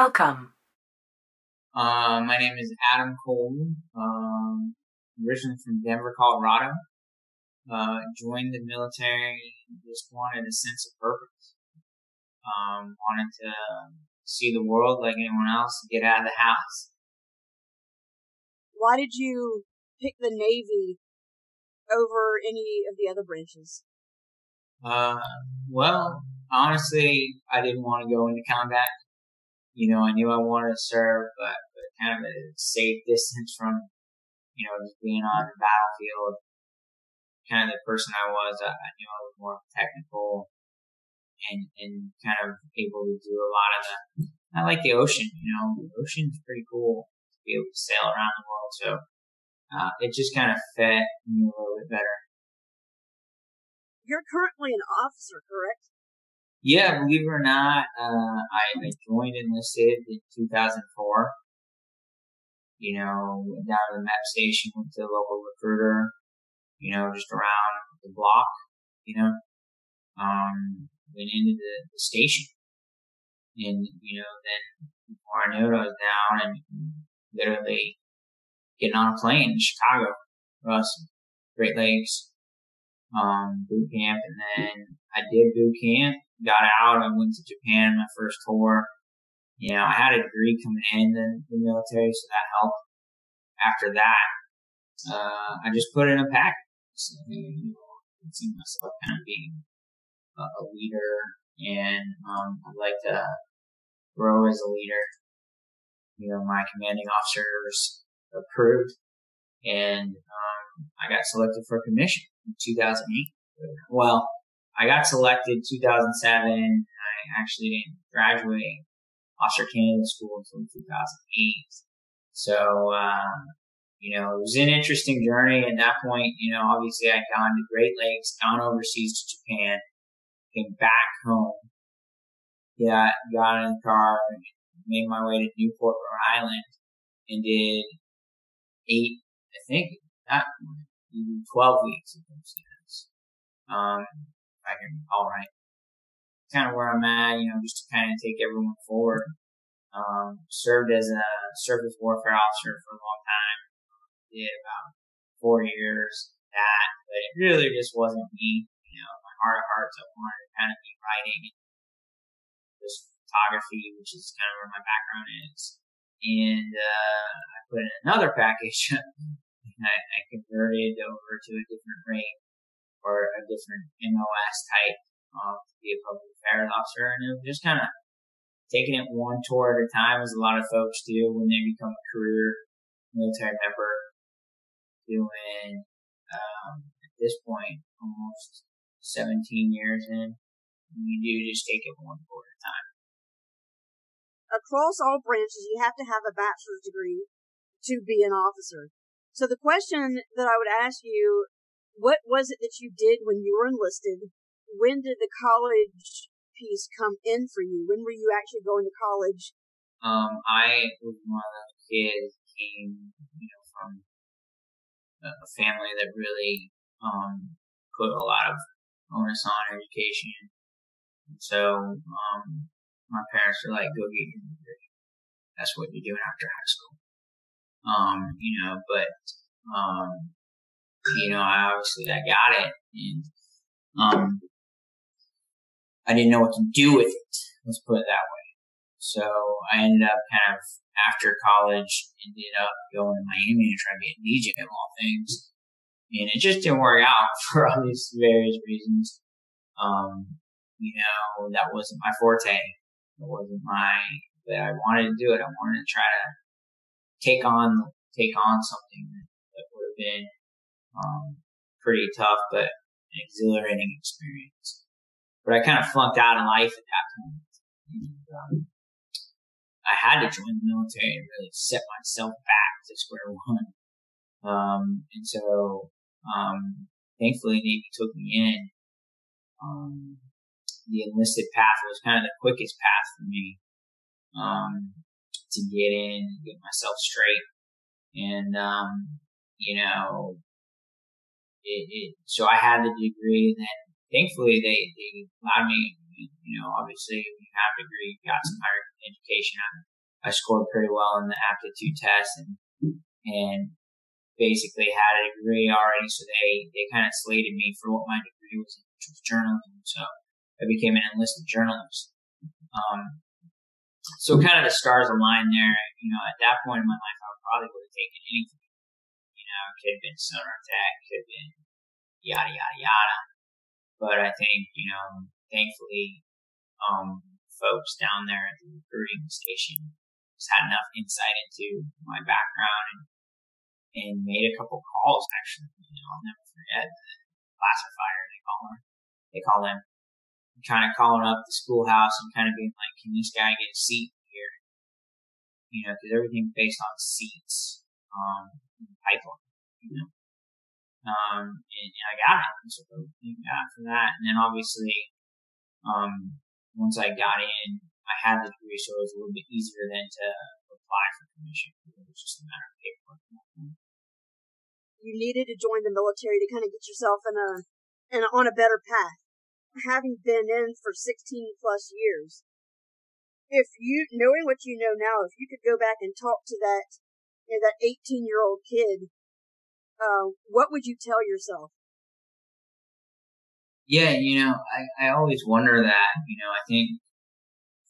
Welcome. Uh, my name is Adam Coleman. Um, originally from Denver, Colorado. Uh, joined the military, just wanted a sense of purpose. Um, wanted to see the world like anyone else, get out of the house. Why did you pick the Navy over any of the other branches? Uh, well, honestly, I didn't want to go into combat. You know, I knew I wanted to serve, but, but kind of a safe distance from, you know, just being on the battlefield. Kind of the person I was, I, I knew I was more technical and, and kind of able to do a lot of the, I like the ocean, you know, the ocean's pretty cool to be able to sail around the world. So, uh, it just kind of fit me a little bit better. You're currently an officer, correct? Yeah, believe it or not, uh, I, I joined enlisted in 2004. You know, went down to the MEPS station, went to the local recruiter, you know, just around the block, you know, um, went into the, the station. And, you know, then before I knew it, I was down and literally getting on a plane in Chicago, us, Great Lakes, um, boot camp. And then I did boot camp, got out, I went to Japan my first tour. You know, I had a degree coming in the, the military, so that helped. After that, uh, I just put in a package. So, you know, I see myself kind of being a, a leader, and um, I'd like to grow as a leader. You know, my commanding officers approved, and um, I got selected for commission in 2008. Well, I got selected 2007. I actually didn't graduate Officer Candidate School until 2008. So, uh, you know, it was an interesting journey. At that point, you know, obviously I'd gone to Great Lakes, gone overseas to Japan, came back home, got, got in the car, made my way to Newport, Rhode Island, and did eight, I think, not 12 weeks of those Um, if I recall right. Kind of where I'm at, you know, just to kind of take everyone forward. Um, served as a surface warfare officer for a long time. Did about four years that, but it really just wasn't me. You know, my heart of hearts, I wanted to kind of be writing and just photography, which is kind of where my background is. And, uh, I put in another package I, I converted over to a different rate or a different MOS type um, to be a public affairs officer, and just kind of taking it one tour at a time, as a lot of folks do when they become a career military member. Doing um, at this point almost 17 years in, you do just take it one tour at a time. Across all branches, you have to have a bachelor's degree to be an officer. So the question that I would ask you, what was it that you did when you were enlisted? When did the college piece come in for you? When were you actually going to college? Um, I was one of those kids came, you know, from a family that really um, put a lot of onus on education. So um, my parents were like, "Go get your degree. That's what you're doing after high school." Um, you know, but, um, you know, I obviously I got it and, um, I didn't know what to do with it. Let's put it that way. So I ended up kind of after college ended up going to Miami to try to be a DJ of all things. And it just didn't work out for all these various reasons. Um, you know, that wasn't my forte. It wasn't my, that I wanted to do it. I wanted to try to take on take on something that would have been um, pretty tough, but an exhilarating experience. But I kind of flunked out in life at that point. And, um, I had to join the military and really set myself back to square one. Um, and so, um, thankfully Navy took me in. Um, the enlisted path was kind of the quickest path for me. Um, to get in, get myself straight. And, um, you know, it, it, so I had the degree and then thankfully they, they allowed me, you know, obviously when you have a degree, you got some higher education. I'm I scored pretty well in the aptitude test and and basically had a degree already, so they, they kind of slated me for what my degree was, which was journalism. So I became an enlisted journalist. Um, so kind of the stars aligned there. You know, at that point in my life, I probably would have taken anything. Know, it could have been sonar tech, could have been yada yada yada. But I think you know, thankfully, um, folks down there at the recruiting station just had enough insight into my background and and made a couple calls actually. You know, I'll never forget the classifier they call him. They call kind of calling up the schoolhouse and kind of being like, "Can this guy get a seat here?" You know, because everything's based on seats, um, pipeline. You know, um, and, and I got it. So thank God for that. And then obviously, um, once I got in, I had the degree, so it was a little bit easier than to apply for commission. It was just a matter of paperwork you needed to join the military to kind of get yourself in a, in a, on a better path. Having been in for 16 plus years, if you, knowing what you know now, if you could go back and talk to that, you know, that 18 year old kid, uh, what would you tell yourself? Yeah, you know, I, I always wonder that, you know, I think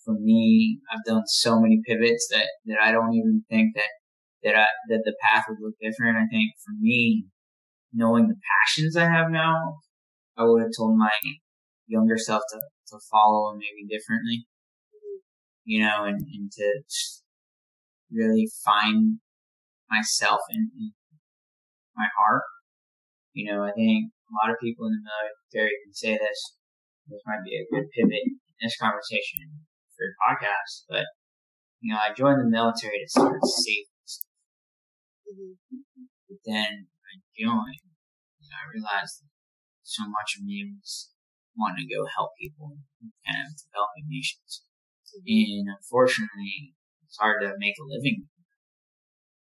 for me, I've done so many pivots that, that I don't even think that that I, that the path would look different. I think for me, knowing the passions I have now, I would have told my younger self to, to follow maybe differently, you know, and, and to really find myself in, in my heart. You know, I think a lot of people in the military can say this. This might be a good pivot in this conversation for your podcast, but you know, I joined the military to start safe Mm-hmm. But then I joined, and I realized that so much of me was wanting to go help people in kind of developing nations. Mm-hmm. And unfortunately, it's hard to make a living.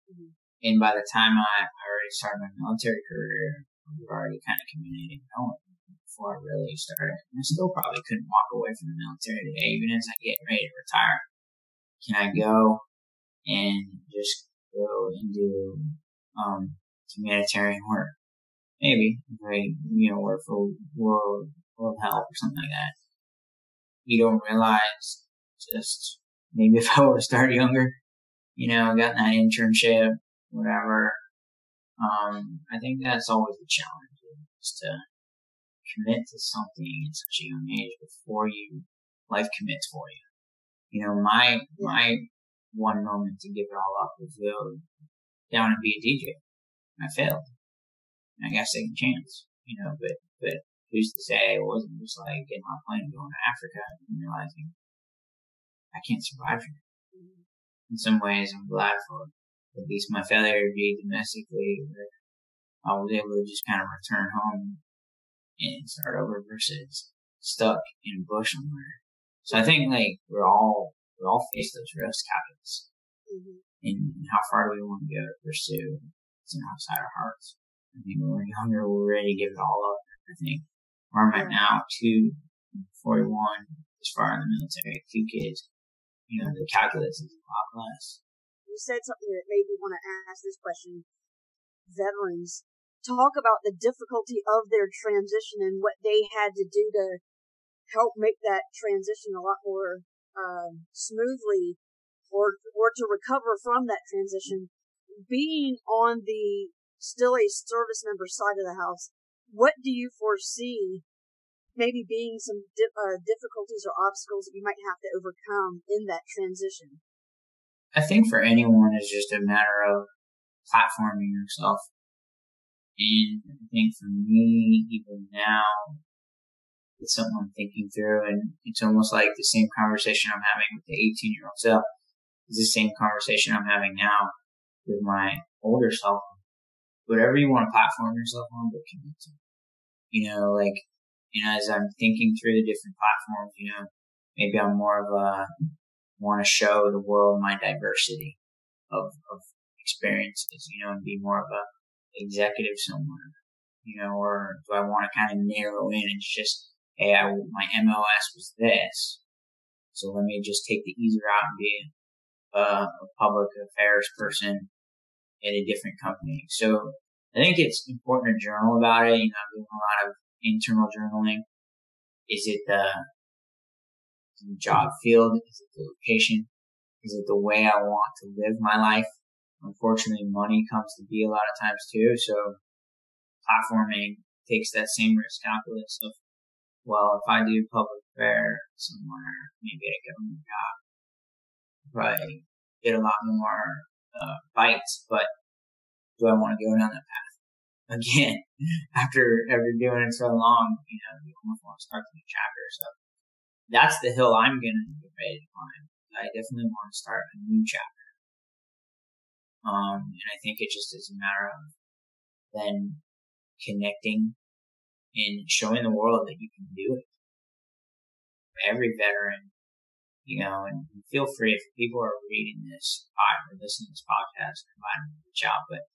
Mm-hmm. And by the time I, I already started my military career, we were already kind of communicating going before I really started. And I still probably couldn't walk away from the military today, even as I get ready to retire. Can I go and just go and do um, humanitarian work. Maybe right? you know work for world world help or something like that. You don't realize just maybe if I would have started younger, you know, gotten that internship, whatever. Um, I think that's always the challenge is to commit to something at such a young age before you life commits for you. You know, my my one moment to give it all up was go down and be a DJ. I failed. And I got a second chance, you know, but, but who's to say it wasn't just like getting on a plane and going to Africa and realizing I can't survive here. In some ways, I'm glad for at least my failure to be domestically I was able to just kind of return home and start over versus stuck in a bush somewhere. So I think like we're all we all face those risk habits. Mm-hmm. And how far do we want to go to pursue? It's an outside our hearts. I think when we're younger, we're ready to give it all up. I think where I'm at now, two, 41, as far in the military, two kids, you know, the calculus is a lot less. You said something that made me want to ask this question. Veterans, talk about the difficulty of their transition and what they had to do to help make that transition a lot more um, smoothly or or to recover from that transition, being on the still a service member side of the house, what do you foresee maybe being some di- uh, difficulties or obstacles that you might have to overcome in that transition? I think for anyone, it's just a matter of platforming yourself. And I think for me, even now, it's something I'm thinking through, and it's almost like the same conversation I'm having with the 18 year old self is the same conversation I'm having now with my older self. Whatever you want to platform yourself on, but commit to. You know, like, you know, as I'm thinking through the different platforms, you know, maybe I'm more of a, want to show the world my diversity of, of experiences, you know, and be more of a executive somewhere, you know, or do I want to kind of narrow in and just hey, I, my MOS was this. So let me just take the easy route and be a public affairs person at a different company. So I think it's important to journal about it. You know, I'm doing a lot of internal journaling. Is it the, the job field? Is it the location? Is it the way I want to live my life? Unfortunately, money comes to be a lot of times too. So platforming takes that same risk calculus of, well, if I do public affairs somewhere, maybe I get a government job, probably get a lot more uh, bites, but do I want to go down that path? Again, after after doing it so long, you know, you almost want to start the new chapter. So that's the hill I'm gonna get ready to climb. I definitely want to start a new chapter. Um, and I think it just is a matter of then connecting and showing the world that you can do it. Every veteran you know, and feel free if people are reading this pod or listening to this podcast, invite them to reach out. But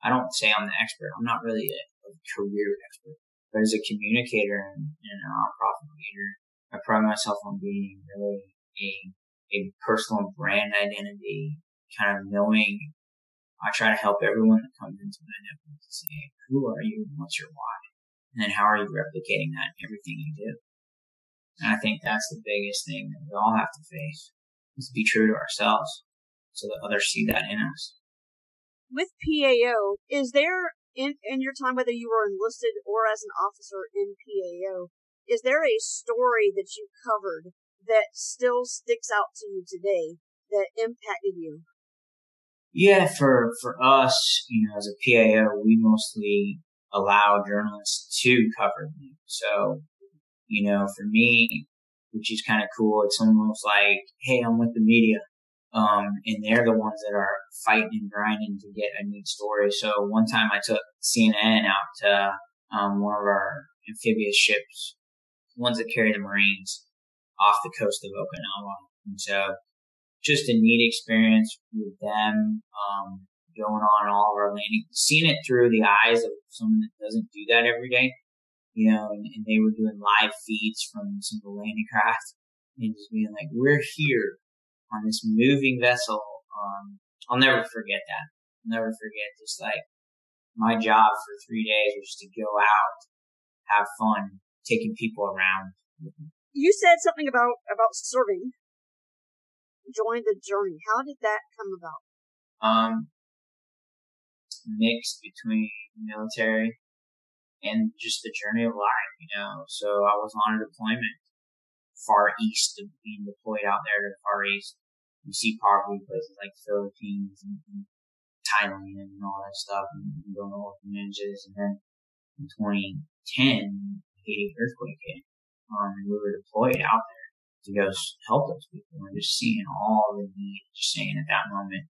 I don't say I'm the expert. I'm not really a, a career expert, but as a communicator and, and a nonprofit leader, I pride myself on being really a, a personal brand identity, kind of knowing I try to help everyone that comes into my network to say, who are you and what's your why? And then how are you replicating that in everything you do? And I think that's the biggest thing that we all have to face is be true to ourselves so that others see that in us. With PAO, is there in, in your time, whether you were enlisted or as an officer in PAO, is there a story that you covered that still sticks out to you today that impacted you? Yeah, for, for us, you know, as a PAO, we mostly allow journalists to cover them. So you know, for me, which is kind of cool, it's almost like, hey, I'm with the media. Um, and they're the ones that are fighting and grinding to get a neat story. So one time I took CNN out to um, one of our amphibious ships, ones that carry the Marines off the coast of Okinawa. And so just a neat experience with them, um, going on all of our landing, seeing it through the eyes of someone that doesn't do that every day you know, and, and, they were doing live feeds from some of the landing craft and just being like, we're here on this moving vessel. Um, I'll never forget that. I'll never forget just like my job for three days was to go out, have fun, taking people around. You said something about, about serving. Join the journey. How did that come about? Um, mixed between military and just the journey of life, you know. So I was on a deployment far east of being deployed out there to the Far East. You see poverty places like Philippines and, and Thailand and all that stuff and, and going to orphanages. And then in 2010, Haiti earthquake hit. Um, and we were deployed out there to go help those people and just seeing all the need, just saying at that moment,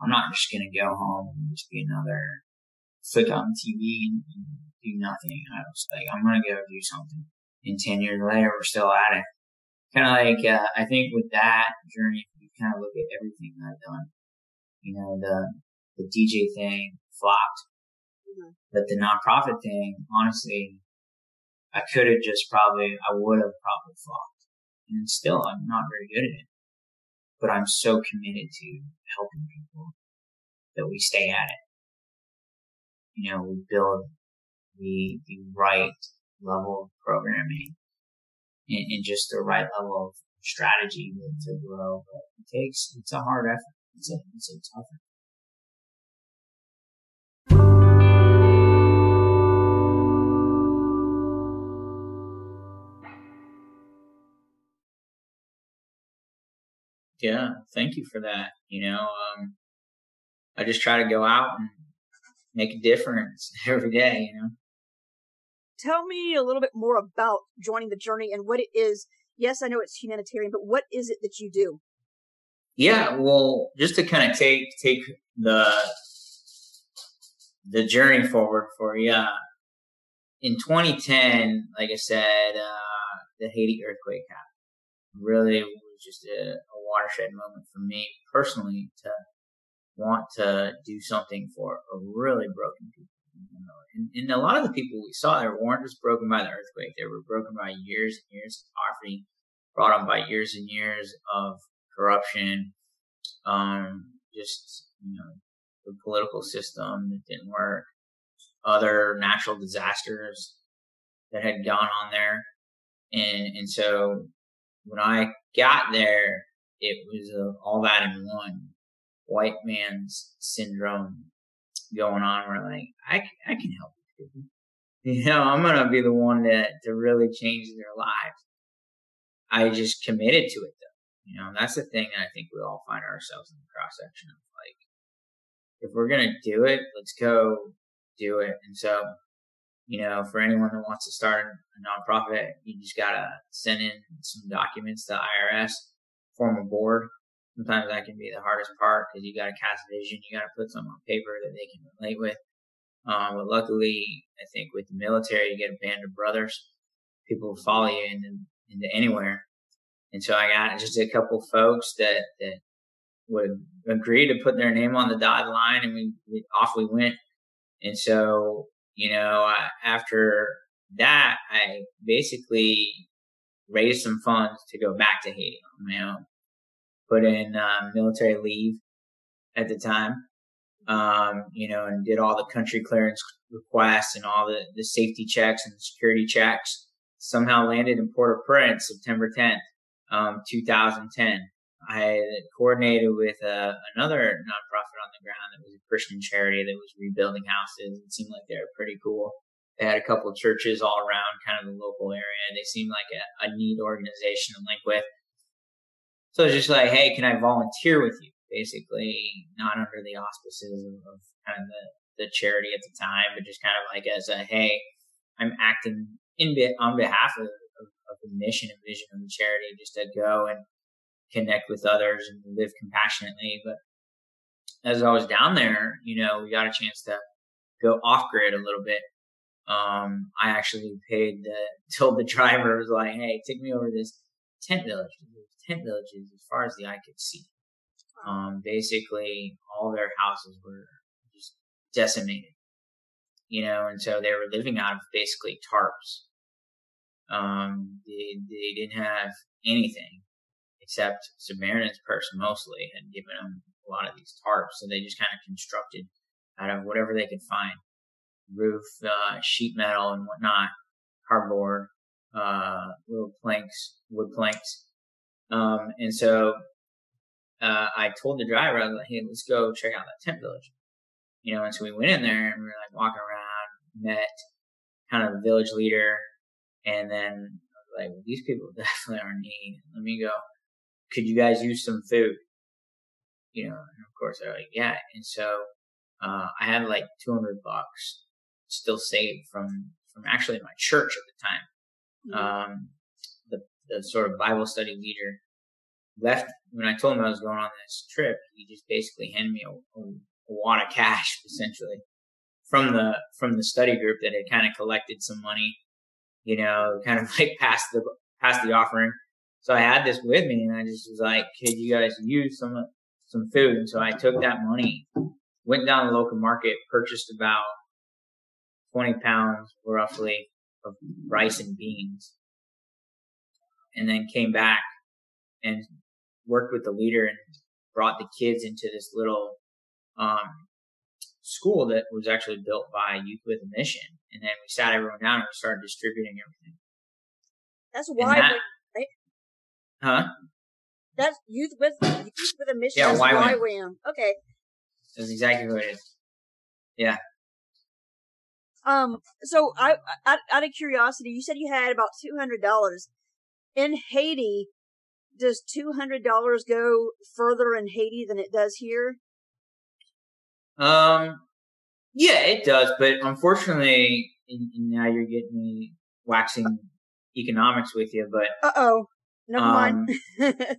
I'm not just going to go home and just be another flick on TV and, and do nothing. I was like, I'm gonna go do something. And ten years later, we're still at it. Kind of like uh, I think with that journey, you kind of look at everything that I've done. You know, the the DJ thing flopped, mm-hmm. but the nonprofit thing, honestly, I could have just probably, I would have probably flopped, and still, I'm not very good at it. But I'm so committed to helping people that we stay at it. You know, we build the, the right level of programming and, and just the right level of strategy to, to grow. But it takes, it's a hard effort. It's a, it's a tough effort. Yeah, thank you for that. You know, um, I just try to go out and make a difference every day, you know tell me a little bit more about joining the journey and what it is. Yes, I know it's humanitarian, but what is it that you do? Yeah, well, just to kind of take take the the journey forward for you. In 2010, like I said, uh, the Haiti earthquake happened. Really was just a watershed moment for me personally to want to do something for really broken people and, and, a lot of the people we saw there weren't just broken by the earthquake; they were broken by years and years of poverty, brought on by years and years of corruption, Um, just you know, the political system that didn't work, other natural disasters that had gone on there, and and so when I got there, it was uh, all that in one white man's syndrome going on. Where like I I can help people. You know, I'm gonna be the one to to really change their lives. I just committed to it though. You know, that's the thing that I think we all find ourselves in the cross section of like, if we're gonna do it, let's go do it. And so, you know, for anyone that wants to start a nonprofit, you just gotta send in some documents to IRS, form a board. Sometimes that can be the hardest part because you gotta cast vision, you gotta put something on paper that they can relate with. Um, but luckily, I think with the military, you get a band of brothers. People follow you into, into anywhere. And so I got just a couple folks that, that would agree to put their name on the dotted line and we, we off we went. And so, you know, after that, I basically raised some funds to go back to Haiti my own. Put in uh, military leave at the time um, you know, and did all the country clearance requests and all the, the safety checks and security checks. Somehow landed in Port-au-Prince September 10th, um, 2010. I coordinated with uh, another nonprofit on the ground that was a Christian charity that was rebuilding houses. It seemed like they were pretty cool. They had a couple of churches all around kind of the local area. They seemed like a, a neat organization to link with. So it's just like, hey, can I volunteer with you? basically not under the auspices of, of kind of the, the charity at the time, but just kind of like as a, hey, I'm acting in bit on behalf of, of, of the mission and vision of the charity, just to go and connect with others and live compassionately. But as I was down there, you know, we got a chance to go off grid a little bit. Um, I actually paid the, told the driver, was like, Hey, take me over this tent village. Tent villages as far as the eye could see. Um, basically, all their houses were just decimated, you know, and so they were living out of basically tarps. Um, they, they didn't have anything except Samaritan's Purse mostly had given them a lot of these tarps, so they just kind of constructed out of whatever they could find roof, uh, sheet metal and whatnot, cardboard, uh, little planks, wood planks. Um, and so uh, I told the driver, I was like, hey, let's go check out that tent village. You know, and so we went in there and we were like walking around, met kind of the village leader, and then like, well, these people definitely are in need. Let me go. Could you guys use some food? You know, and of course they're like, yeah. And so uh, I had like 200 bucks still saved from from actually my church at the time. Mm-hmm. Um, the the sort of Bible study leader left when I told him I was going on this trip. He just basically handed me a, a, a wad of cash, essentially, from the from the study group that had kind of collected some money, you know, kind of like past the past the offering. So I had this with me, and I just was like, "Could you guys use some some food?" And so I took that money, went down the local market, purchased about twenty pounds, roughly, of rice and beans, and then came back and worked with the leader and brought the kids into this little um, school that was actually built by Youth with a Mission. And then we sat everyone down and we started distributing everything. That's why, that, right? Huh? That's Youth with Youth with a Mission. Yeah, YWAM. Okay. That's exactly what it is. Yeah. Um. So, I, out, out of curiosity, you said you had about two hundred dollars in Haiti does two hundred dollars go further in Haiti than it does here? Um, yeah, it does, but unfortunately, now you're getting me waxing economics with you. But uh oh, never um, mind.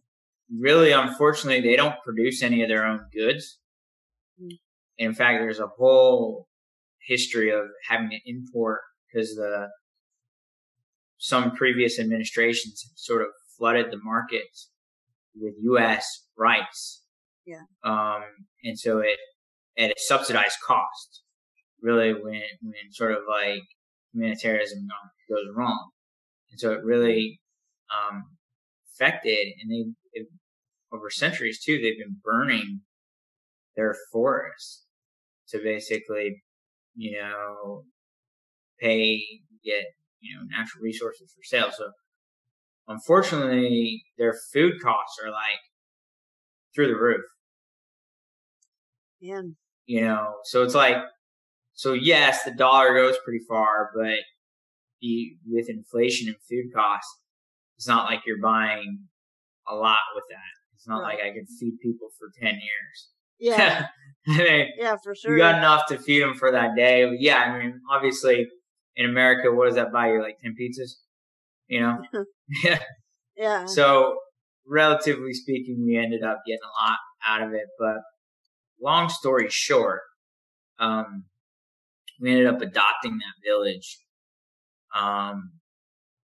really, unfortunately, they don't produce any of their own goods. Mm. In fact, there's a whole history of having to import because the some previous administrations sort of flooded the market with U.S. rice. Yeah. Um, and so it at a subsidized cost. Really, when when sort of like humanitarianism goes wrong, and so it really um, affected, and they it, over centuries too, they've been burning their forests to basically, you know, pay, get, you know, natural resources for sale. So unfortunately, their food costs are like through the roof. Yeah. You know, so it's like, so yes, the dollar goes pretty far, but the, with inflation and food costs, it's not like you're buying a lot with that. It's not right. like I can feed people for 10 years. Yeah. I mean, yeah, for sure. You got enough to feed them for that day. But yeah, I mean, obviously in America, what does that buy you? Like 10 pizzas? You know? yeah. Yeah. So relatively speaking, we ended up getting a lot out of it. But long story short, um, we ended up adopting that village. Um,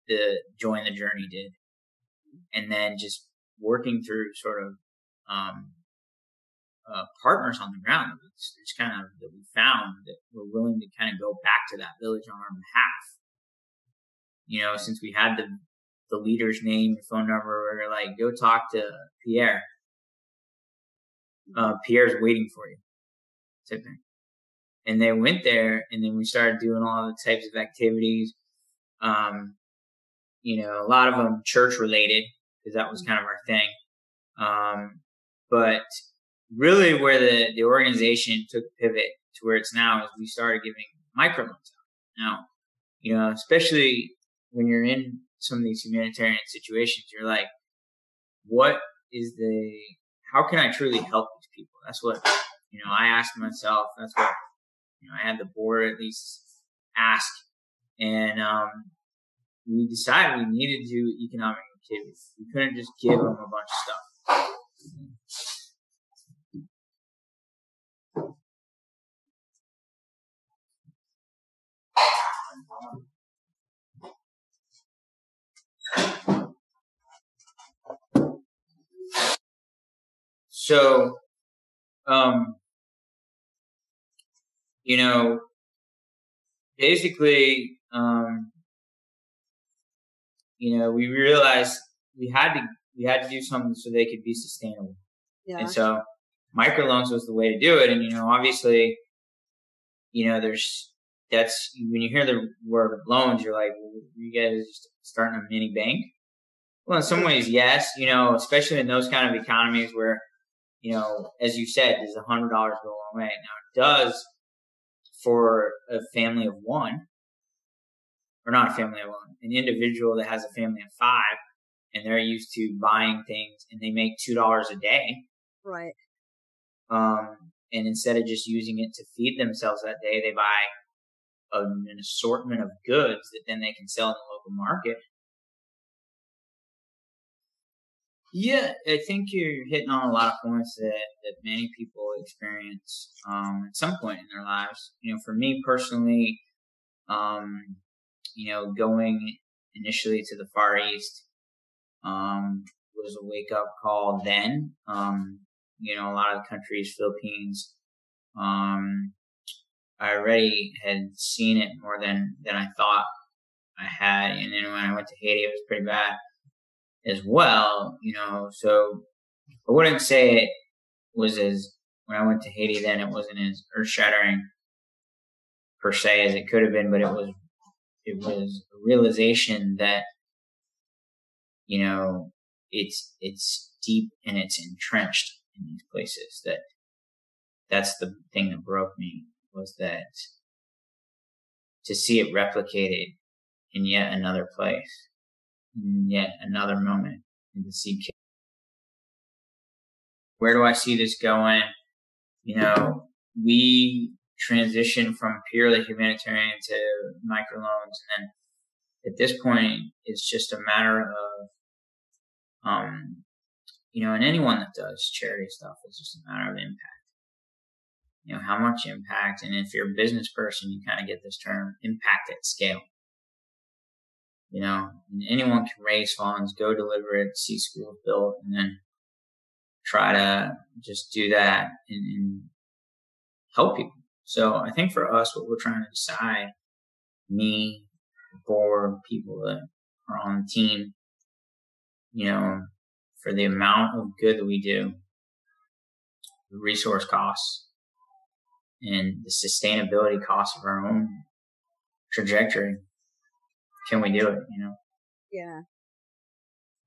the join the journey did, and then just working through sort of um, uh, partners on the ground we just kind of that we found that were willing to kind of go back to that village on our behalf. You know, since we had the the leader's name and phone number, we are like, go talk to Pierre. Uh, Pierre's waiting for you, type thing. And they went there, and then we started doing all the types of activities. Um, you know, a lot of them church related because that was kind of our thing. Um, but really where the, the organization took pivot to where it's now is we started giving microloans out. Now, you know, especially when you're in some of these humanitarian situations, you're like, what is the, how can I truly help these people? That's what, you know, I asked myself. That's what, you know, I had the board at least ask. And, um, we decided we needed to do economic activity. We couldn't just give them a bunch of stuff. So, um, you know, basically, um, you know, we realized we had to we had to do something so they could be sustainable. Yeah. And so microloans was the way to do it. And you know, obviously, you know, there's that's when you hear the word loans, you're like, well, you guys starting a mini bank? Well, in some ways, yes. You know, especially in those kind of economies where, you know, as you said, does a hundred dollars go a long way? Now it does for a family of one, or not a family of one, an individual that has a family of five and they're used to buying things and they make two dollars a day. Right. Um, and instead of just using it to feed themselves that day, they buy an assortment of goods that then they can sell in the local market. Yeah, I think you're hitting on a lot of points that, that many people experience um, at some point in their lives. You know, for me personally, um, you know, going initially to the Far East um, was a wake up call then. Um, you know, a lot of the countries, Philippines, um, I already had seen it more than, than I thought I had. And then when I went to Haiti, it was pretty bad as well, you know, so I wouldn't say it was as, when I went to Haiti then, it wasn't as earth shattering per se as it could have been, but it was it was a realization that you know it's it's deep and it's entrenched in these places that that's the thing that broke me was that to see it replicated in yet another place in yet another moment and to see where do i see this going you know we transition from purely humanitarian to microloans. And then at this point, it's just a matter of, um, you know, and anyone that does charity stuff, it's just a matter of impact. You know, how much impact, and if you're a business person, you kind of get this term impact at scale. You know, anyone can raise funds, go deliver it, see schools built, and then try to just do that and, and help people. So I think for us, what we're trying to decide, me, board, people that are on the team, you know, for the amount of good that we do, the resource costs, and the sustainability costs of our own trajectory. Can we do it? You know? Yeah.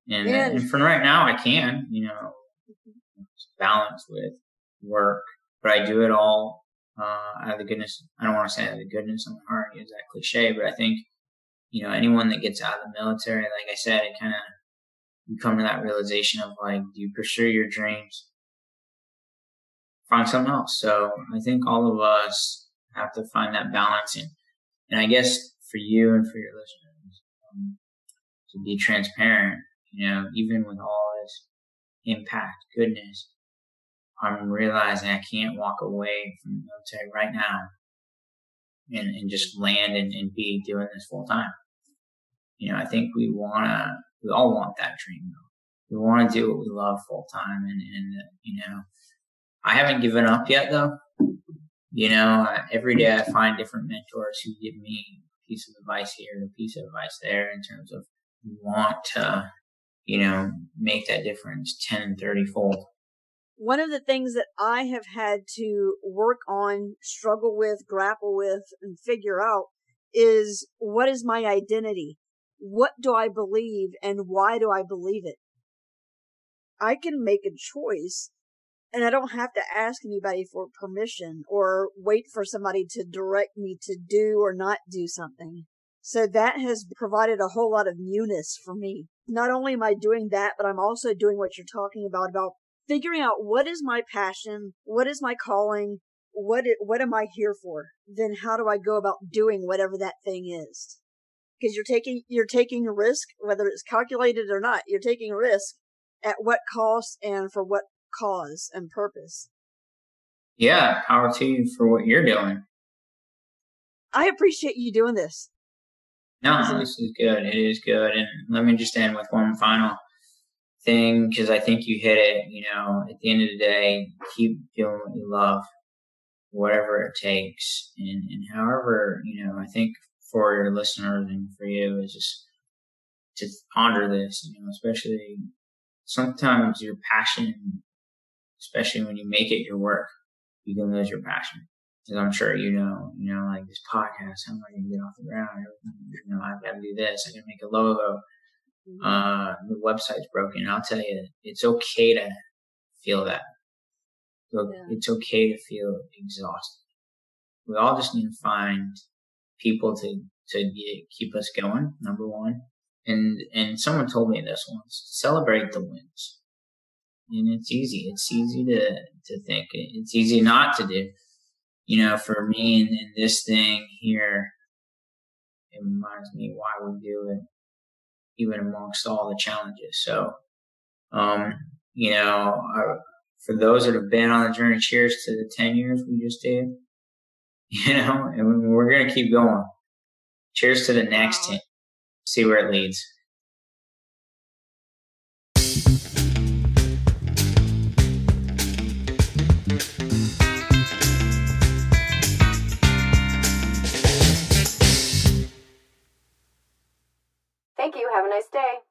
And, and for right now, I can, you know, balance with work, but I do it all uh, out of the goodness. I don't want to say out of the goodness of my heart, use that cliche, but I think, you know, anyone that gets out of the military, like I said, it kind of, you come to that realization of like, do you pursue your dreams? Find something else. So I think all of us have to find that balance. And, and I guess for you and for your listeners, to be transparent, you know, even with all this impact, goodness, I'm realizing I can't walk away from the military right now and, and just land and, and be doing this full time. You know, I think we wanna, we all want that dream though. We want to do what we love full time and, and, you know, I haven't given up yet though. You know, every day I find different mentors who give me a piece of advice here, a piece of advice there in terms of want to, you know, make that difference 10 and 30 fold one of the things that I have had to work on, struggle with, grapple with, and figure out is what is my identity? What do I believe and why do I believe it? I can make a choice and I don't have to ask anybody for permission or wait for somebody to direct me to do or not do something. So that has provided a whole lot of newness for me. Not only am I doing that, but I'm also doing what you're talking about, about figuring out what is my passion, what is my calling, what it, what am I here for? Then how do I go about doing whatever that thing is? Because you're taking you're taking a risk, whether it's calculated or not. You're taking a risk at what cost and for what cause and purpose. Yeah, power to you for what you're doing. I appreciate you doing this. No, this is good. It is good. And let me just end with one final thing because I think you hit it. You know, at the end of the day, keep doing what you love, whatever it takes, and and however you know. I think for your listeners and for you is just to ponder this. You know, especially sometimes your passion, especially when you make it your work, you can lose your passion. I'm sure you know, you know, like this podcast, how am I going to get off the ground? You know, I've got to do this. I got to make a logo uh, the website's broken. I'll tell you, it's okay to feel that. So yeah. It's okay to feel exhausted. We all just need to find people to to get, keep us going. Number one, and and someone told me this once: celebrate the wins. And it's easy. It's easy to to think. It's easy not to do. You know, for me and, and this thing here, it reminds me why we do it even amongst all the challenges. So, um, you know, uh, for those that have been on the journey, cheers to the 10 years we just did, you know, and we're going to keep going. Cheers to the next 10, see where it leads. Have a nice day.